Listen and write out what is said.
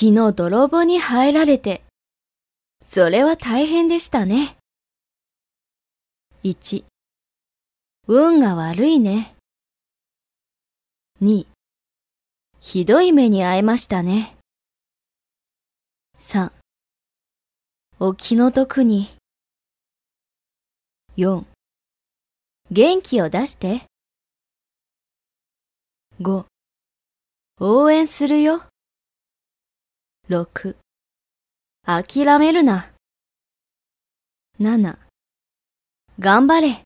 昨日泥棒に入られて、それは大変でしたね。1、運が悪いね。2、ひどい目に遭いましたね。3、お気の毒に。4、元気を出して。5、応援するよ。6諦めるな。7頑張れ。